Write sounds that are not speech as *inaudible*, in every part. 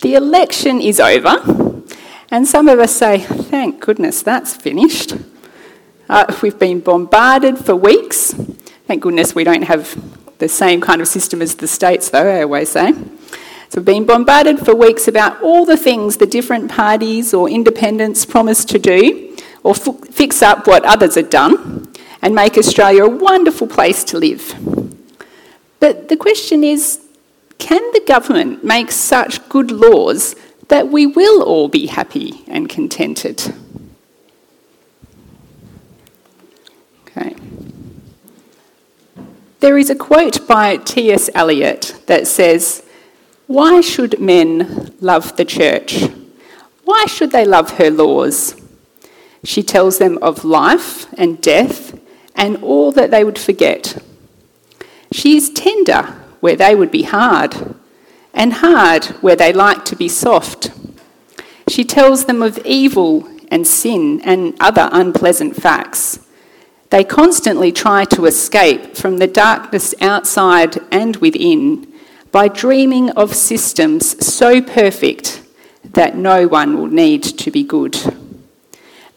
The election is over, and some of us say, thank goodness that's finished. Uh, we've been bombarded for weeks. Thank goodness we don't have the same kind of system as the States, though, I always say. So we've been bombarded for weeks about all the things the different parties or independents promise to do or f- fix up what others had done and make Australia a wonderful place to live. But the question is can the government make such good laws that we will all be happy and contented? Okay. There is a quote by T.S. Eliot that says, Why should men love the church? Why should they love her laws? She tells them of life and death and all that they would forget. She is tender where they would be hard, and hard where they like to be soft. She tells them of evil and sin and other unpleasant facts. They constantly try to escape from the darkness outside and within by dreaming of systems so perfect that no one will need to be good.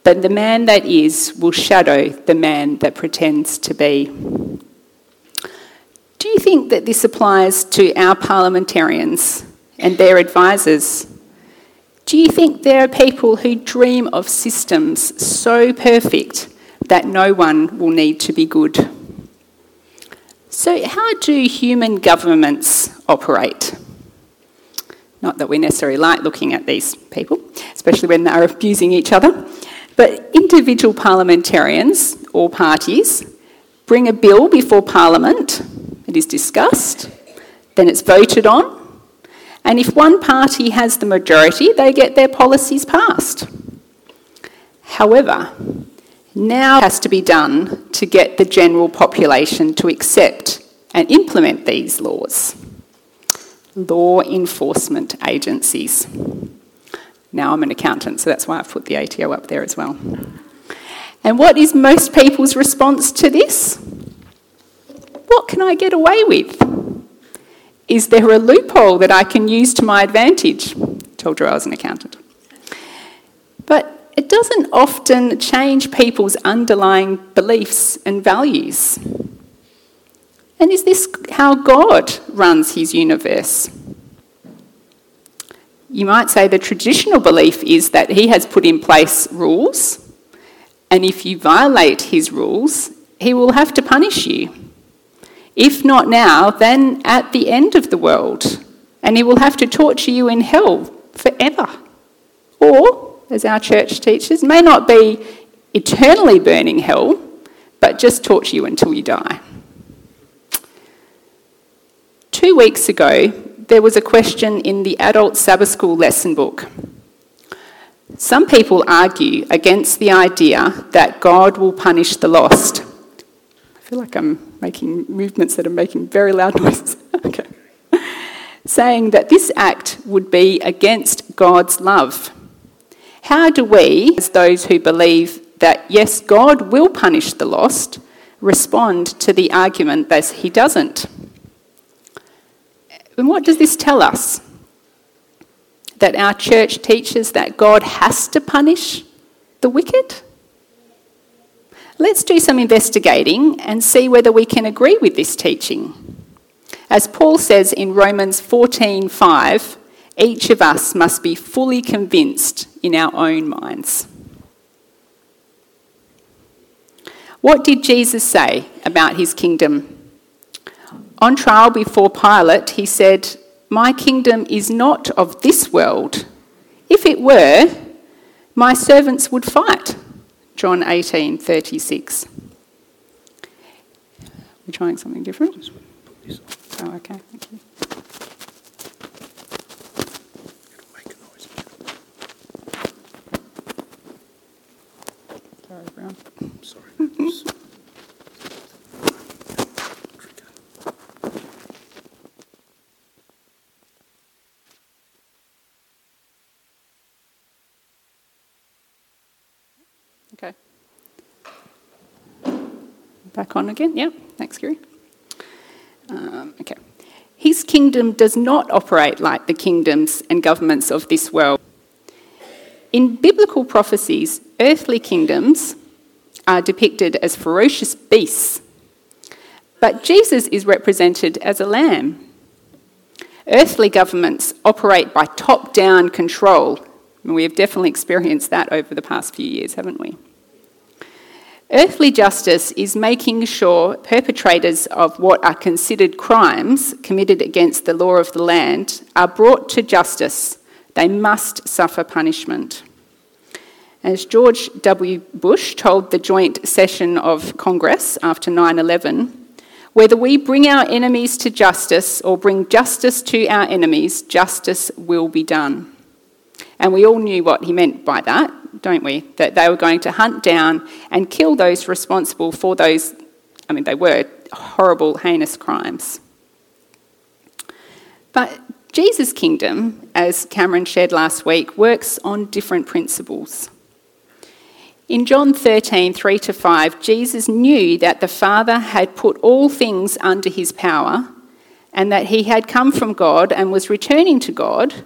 But the man that is will shadow the man that pretends to be. Think that this applies to our parliamentarians and their advisors? Do you think there are people who dream of systems so perfect that no one will need to be good? So, how do human governments operate? Not that we necessarily like looking at these people, especially when they're abusing each other. But individual parliamentarians or parties bring a bill before Parliament, it is discussed, then it's voted on, and if one party has the majority, they get their policies passed. However, now has to be done to get the general population to accept and implement these laws. Law enforcement agencies. Now I'm an accountant, so that's why I've put the ATO up there as well. And what is most people's response to this? What can I get away with? Is there a loophole that I can use to my advantage? Told you I was an accountant. But it doesn't often change people's underlying beliefs and values. And is this how God runs his universe? You might say the traditional belief is that he has put in place rules, and if you violate his rules, he will have to punish you. If not now, then at the end of the world, and he will have to torture you in hell forever. Or, as our church teaches, may not be eternally burning hell, but just torture you until you die. Two weeks ago, there was a question in the adult Sabbath school lesson book. Some people argue against the idea that God will punish the lost. Feel like I'm making movements that are making very loud *laughs* noises. okay. Saying that this act would be against God's love. How do we, as those who believe that yes, God will punish the lost, respond to the argument that he doesn't? And what does this tell us? That our church teaches that God has to punish the wicked? Let's do some investigating and see whether we can agree with this teaching. As Paul says in Romans 14:5, each of us must be fully convinced in our own minds. What did Jesus say about his kingdom on trial before Pilate, he said, My kingdom is not of this world. If it were, my servants would fight. John 18 36. We're trying something different? Oh, okay, thank you. Sorry. Back on again? Yeah, thanks, Gary. Um, okay. His kingdom does not operate like the kingdoms and governments of this world. In biblical prophecies, earthly kingdoms are depicted as ferocious beasts, but Jesus is represented as a lamb. Earthly governments operate by top down control, and we have definitely experienced that over the past few years, haven't we? Earthly justice is making sure perpetrators of what are considered crimes committed against the law of the land are brought to justice. They must suffer punishment. As George W. Bush told the joint session of Congress after 9 11, whether we bring our enemies to justice or bring justice to our enemies, justice will be done. And we all knew what he meant by that don't we? That they were going to hunt down and kill those responsible for those, I mean, they were horrible, heinous crimes. But Jesus' kingdom, as Cameron shared last week, works on different principles. In John 13, 3 to 5, Jesus knew that the Father had put all things under his power and that he had come from God and was returning to God.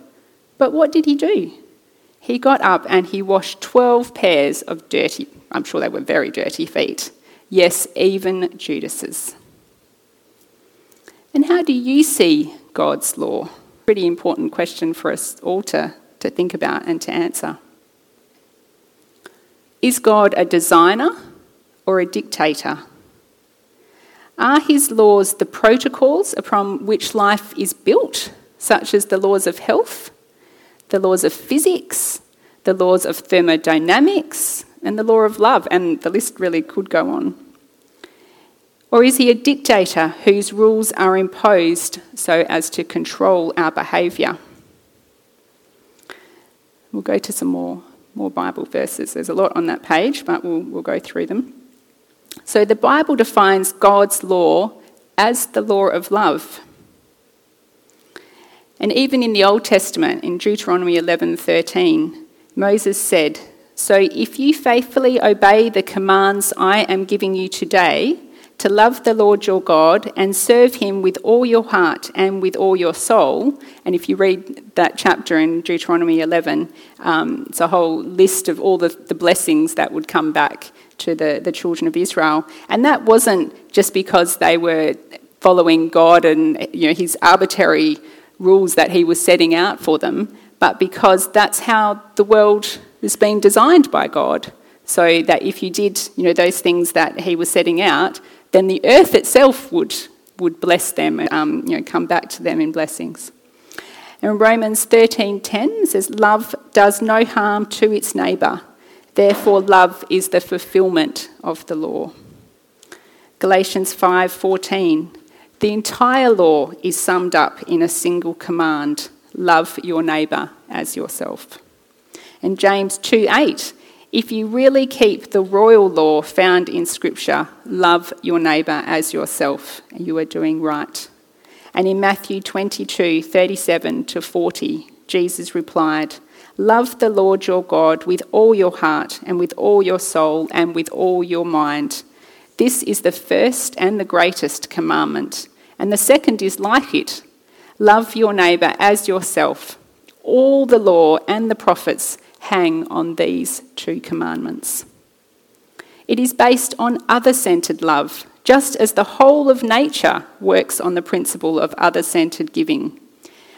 But what did he do? He got up and he washed 12 pairs of dirty, I'm sure they were very dirty feet. Yes, even Judas's. And how do you see God's law? Pretty important question for us all to, to think about and to answer. Is God a designer or a dictator? Are his laws the protocols upon which life is built, such as the laws of health the laws of physics, the laws of thermodynamics, and the law of love, and the list really could go on. Or is he a dictator whose rules are imposed so as to control our behaviour? We'll go to some more, more Bible verses. There's a lot on that page, but we'll, we'll go through them. So the Bible defines God's law as the law of love. And even in the Old Testament, in Deuteronomy 11:13, Moses said, "So if you faithfully obey the commands I am giving you today, to love the Lord your God and serve him with all your heart and with all your soul. And if you read that chapter in Deuteronomy 11, um, it's a whole list of all the, the blessings that would come back to the, the children of Israel. And that wasn't just because they were following God and you know, his arbitrary rules that he was setting out for them, but because that's how the world has been designed by God. So that if you did, you know, those things that he was setting out, then the earth itself would, would bless them and um, you know, come back to them in blessings. And Romans 13:10 says, "Love does no harm to its neighbour. Therefore, love is the fulfilment of the law." Galatians 5:14 the entire law is summed up in a single command love your neighbour as yourself. And James 2 8, if you really keep the royal law found in Scripture, love your neighbour as yourself, you are doing right. And in Matthew 22 37 to 40, Jesus replied, Love the Lord your God with all your heart and with all your soul and with all your mind this is the first and the greatest commandment. And the second is like it love your neighbour as yourself. All the law and the prophets hang on these two commandments. It is based on other centred love, just as the whole of nature works on the principle of other centred giving.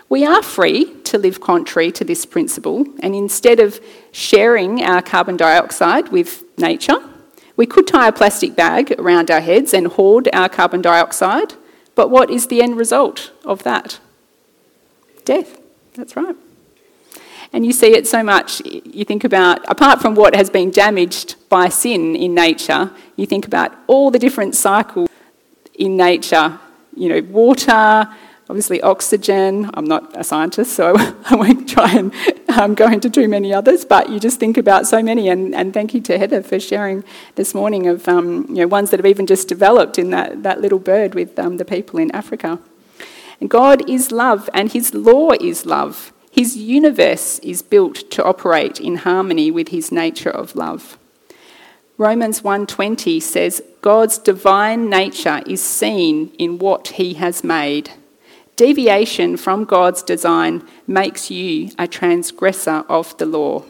We are free to live contrary to this principle, and instead of sharing our carbon dioxide with nature, we could tie a plastic bag around our heads and hoard our carbon dioxide, but what is the end result of that? Death. That's right. And you see it so much, you think about, apart from what has been damaged by sin in nature, you think about all the different cycles in nature. You know, water, obviously oxygen. I'm not a scientist, so *laughs* I won't try and um, go into too many others, but you just think about so many. And, and thank you to Heather for sharing this morning of um, you know, ones that have even just developed in that, that little bird with um, the people in Africa. And God is love, and His law is love. His universe is built to operate in harmony with His nature of love. Romans 1:20 says God's divine nature is seen in what he has made Deviation from God's design makes you a transgressor of the law,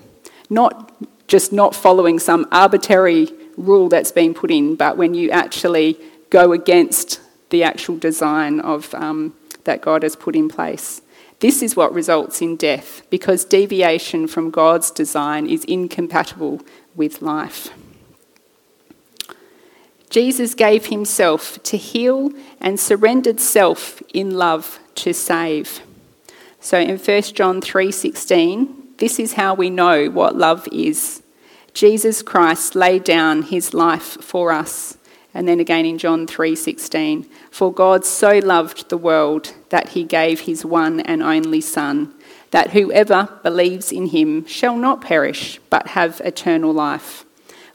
not just not following some arbitrary rule that's been put in, but when you actually go against the actual design of um, that God has put in place. This is what results in death because deviation from God's design is incompatible with life. Jesus gave himself to heal and surrendered self in love to save. So in 1 John 3:16, this is how we know what love is. Jesus Christ laid down his life for us. And then again in John 3:16, for God so loved the world that he gave his one and only son, that whoever believes in him shall not perish but have eternal life.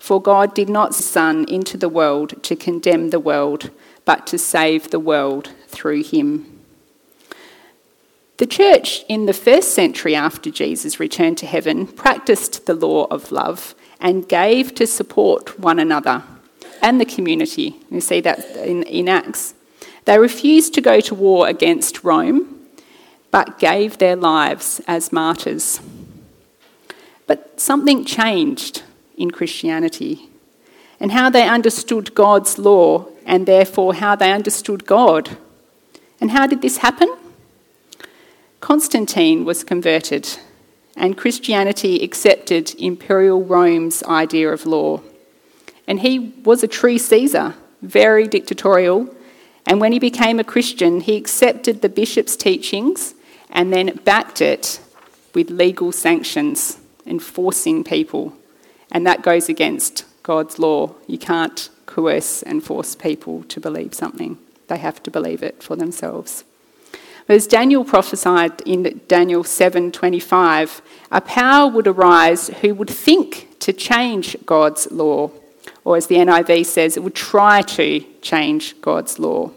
For God did not send into the world to condemn the world, but to save the world through him. The church in the first century after Jesus returned to heaven practiced the law of love and gave to support one another and the community. You see that in, in Acts. They refused to go to war against Rome, but gave their lives as martyrs. But something changed in Christianity and how they understood God's law and therefore how they understood God. And how did this happen? Constantine was converted and Christianity accepted Imperial Rome's idea of law. And he was a true Caesar, very dictatorial. And when he became a Christian, he accepted the bishop's teachings and then backed it with legal sanctions, enforcing people and that goes against God's law. You can't coerce and force people to believe something, they have to believe it for themselves. As Daniel prophesied in Daniel 7:25, a power would arise who would think to change God's law, or as the NIV says, it would try to change God's law.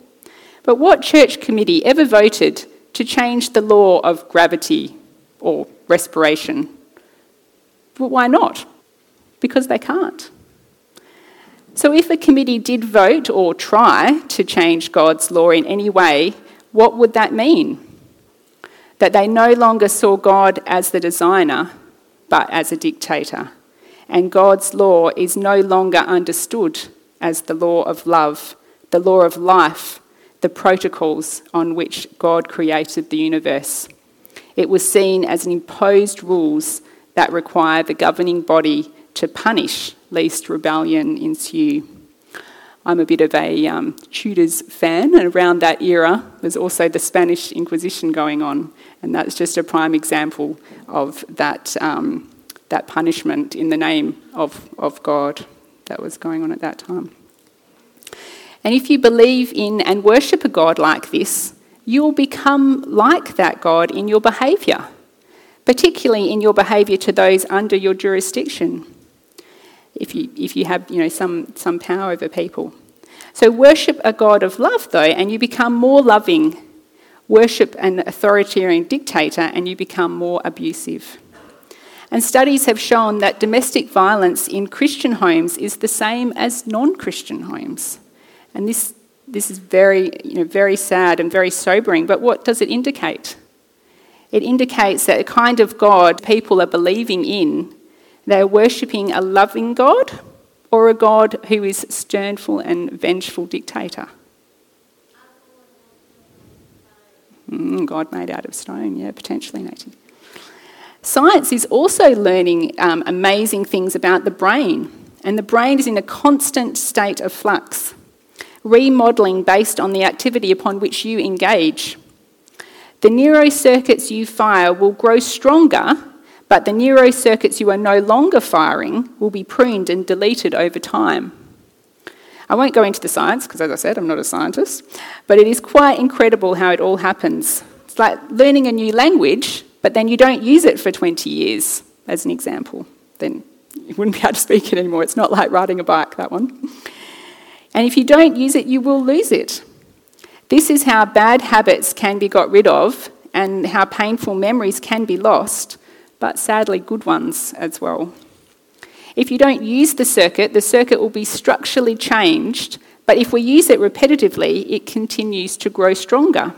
But what church committee ever voted to change the law of gravity or respiration? Well, why not? Because they can't. So, if a committee did vote or try to change God's law in any way, what would that mean? That they no longer saw God as the designer, but as a dictator. And God's law is no longer understood as the law of love, the law of life, the protocols on which God created the universe. It was seen as imposed rules that require the governing body to punish lest rebellion ensue. I'm a bit of a um, Tudors fan, and around that era was also the Spanish Inquisition going on, and that's just a prime example of that, um, that punishment in the name of, of God that was going on at that time. And if you believe in and worship a God like this, you will become like that God in your behaviour, particularly in your behaviour to those under your jurisdiction if you, if you have you know, some, some power over people. So worship a God of love, though, and you become more loving. Worship an authoritarian dictator, and you become more abusive. And studies have shown that domestic violence in Christian homes is the same as non Christian homes. And this, this is very, you know, very sad and very sobering, but what does it indicate? It indicates that the kind of God people are believing in they're worshipping a loving God or a God who is sternful and vengeful dictator. Mm, God made out of stone, yeah, potentially, Nathan. Science is also learning um, amazing things about the brain, and the brain is in a constant state of flux, remodelling based on the activity upon which you engage. The neurocircuits you fire will grow stronger but the neurocircuits you are no longer firing will be pruned and deleted over time. I won't go into the science because, as I said, I'm not a scientist, but it is quite incredible how it all happens. It's like learning a new language, but then you don't use it for 20 years, as an example. Then you wouldn't be able to speak it anymore. It's not like riding a bike, that one. And if you don't use it, you will lose it. This is how bad habits can be got rid of and how painful memories can be lost but sadly good ones as well. If you don't use the circuit, the circuit will be structurally changed, but if we use it repetitively, it continues to grow stronger.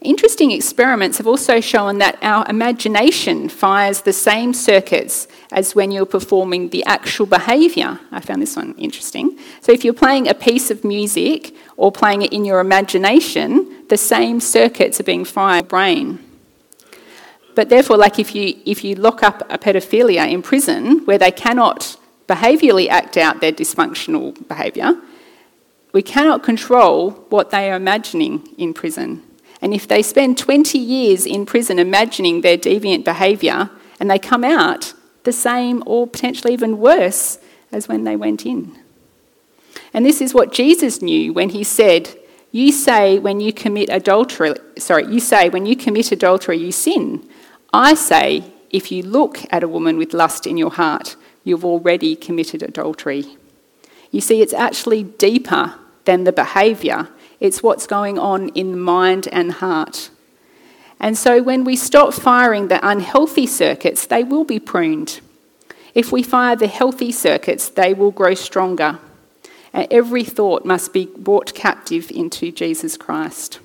Interesting experiments have also shown that our imagination fires the same circuits as when you're performing the actual behaviour. I found this one interesting. So, if you're playing a piece of music or playing it in your imagination, the same circuits are being fired in your brain. But therefore, like if you, if you lock up a pedophilia in prison where they cannot behaviourally act out their dysfunctional behaviour, we cannot control what they are imagining in prison. And if they spend 20 years in prison imagining their deviant behaviour and they come out the same or potentially even worse as when they went in. And this is what Jesus knew when he said, You say when you commit adultery, sorry, you say when you commit adultery, you sin. I say, if you look at a woman with lust in your heart, you've already committed adultery. You see, it's actually deeper than the behaviour it's what's going on in mind and heart. And so when we stop firing the unhealthy circuits, they will be pruned. If we fire the healthy circuits, they will grow stronger. And every thought must be brought captive into Jesus Christ.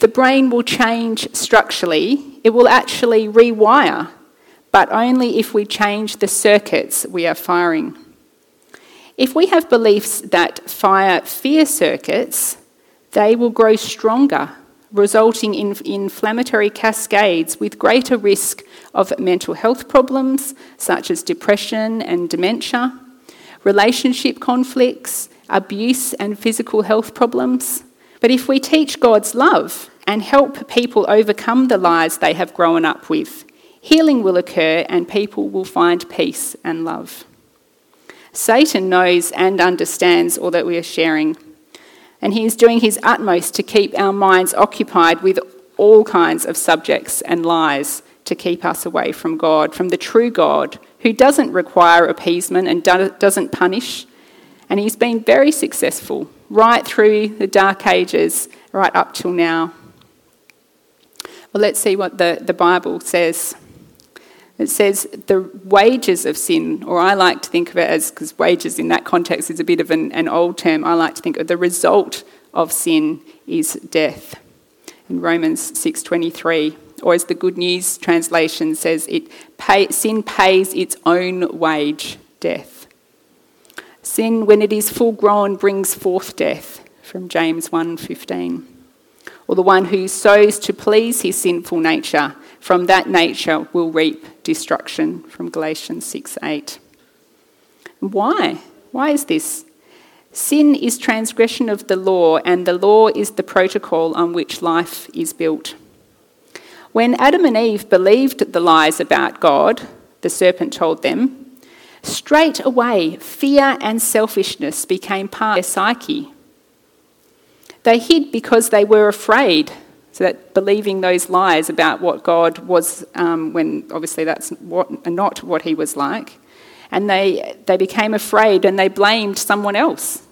The brain will change structurally, it will actually rewire, but only if we change the circuits we are firing. If we have beliefs that fire fear circuits, they will grow stronger, resulting in inflammatory cascades with greater risk of mental health problems such as depression and dementia, relationship conflicts, abuse, and physical health problems. But if we teach God's love and help people overcome the lies they have grown up with, healing will occur and people will find peace and love. Satan knows and understands all that we are sharing, and he is doing his utmost to keep our minds occupied with all kinds of subjects and lies to keep us away from God, from the true God who doesn't require appeasement and doesn't punish. And he's been very successful right through the dark ages, right up till now. Well, let's see what the, the Bible says. It says the wages of sin, or I like to think of it as, because wages in that context is a bit of an, an old term, I like to think of the result of sin is death. In Romans 6.23, or as the Good News translation says, it pay, sin pays its own wage, death. Sin, when it is full grown, brings forth death, from James 1.15. Or the one who sows to please his sinful nature, from that nature will reap destruction from Galatians 6 8. Why? Why is this? Sin is transgression of the law, and the law is the protocol on which life is built. When Adam and Eve believed the lies about God, the serpent told them, straight away fear and selfishness became part of their psyche. They hid because they were afraid so that believing those lies about what God was, um, when obviously that's what, not what he was like, and they, they became afraid and they blamed someone else.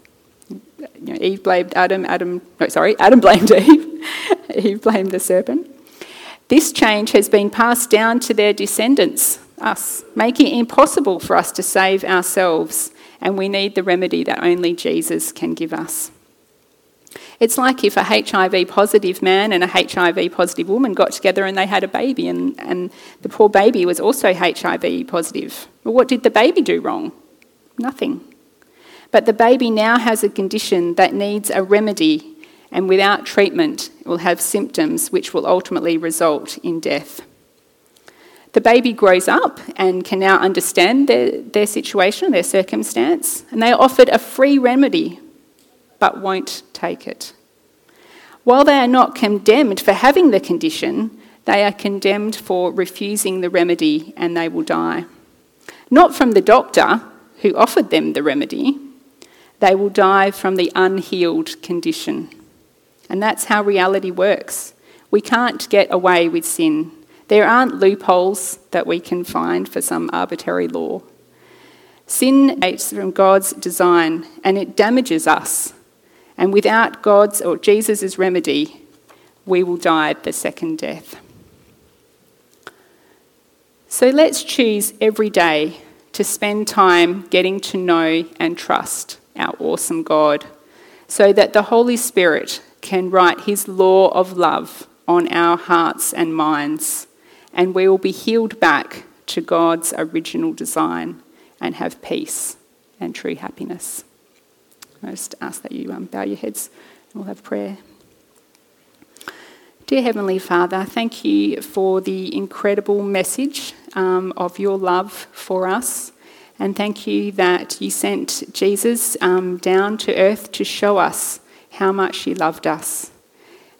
You know, Eve blamed Adam, Adam, no, sorry, *laughs* Adam blamed Eve, Eve blamed the serpent. This change has been passed down to their descendants, us, making it impossible for us to save ourselves, and we need the remedy that only Jesus can give us. It's like if a HIV positive man and a HIV positive woman got together and they had a baby, and, and the poor baby was also HIV positive. Well, what did the baby do wrong? Nothing. But the baby now has a condition that needs a remedy, and without treatment, will have symptoms which will ultimately result in death. The baby grows up and can now understand their, their situation, their circumstance, and they are offered a free remedy but won't take it. While they are not condemned for having the condition, they are condemned for refusing the remedy and they will die. Not from the doctor who offered them the remedy, they will die from the unhealed condition. And that's how reality works. We can't get away with sin. There aren't loopholes that we can find for some arbitrary law. Sin dates from God's design and it damages us and without God's or Jesus' remedy, we will die the second death. So let's choose every day to spend time getting to know and trust our awesome God so that the Holy Spirit can write his law of love on our hearts and minds, and we will be healed back to God's original design and have peace and true happiness. I just ask that you um, bow your heads and we'll have prayer. Dear Heavenly Father, thank you for the incredible message um, of your love for us. And thank you that you sent Jesus um, down to earth to show us how much you loved us.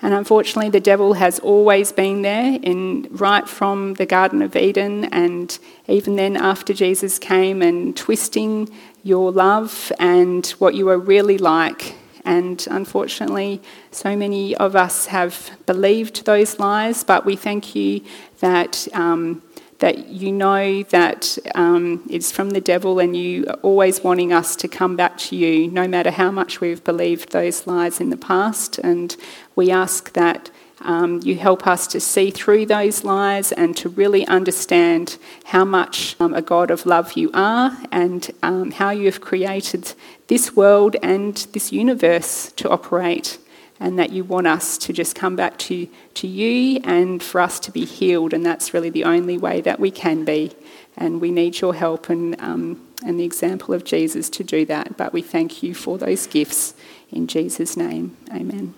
And unfortunately, the devil has always been there, in, right from the Garden of Eden, and even then after Jesus came and twisting your love and what you were really like. And unfortunately, so many of us have believed those lies, but we thank you that. Um, that you know that um, it's from the devil and you are always wanting us to come back to you, no matter how much we've believed those lies in the past. And we ask that um, you help us to see through those lies and to really understand how much um, a God of love you are and um, how you have created this world and this universe to operate and that you want us to just come back to, to you and for us to be healed. And that's really the only way that we can be. And we need your help and, um, and the example of Jesus to do that. But we thank you for those gifts in Jesus' name. Amen.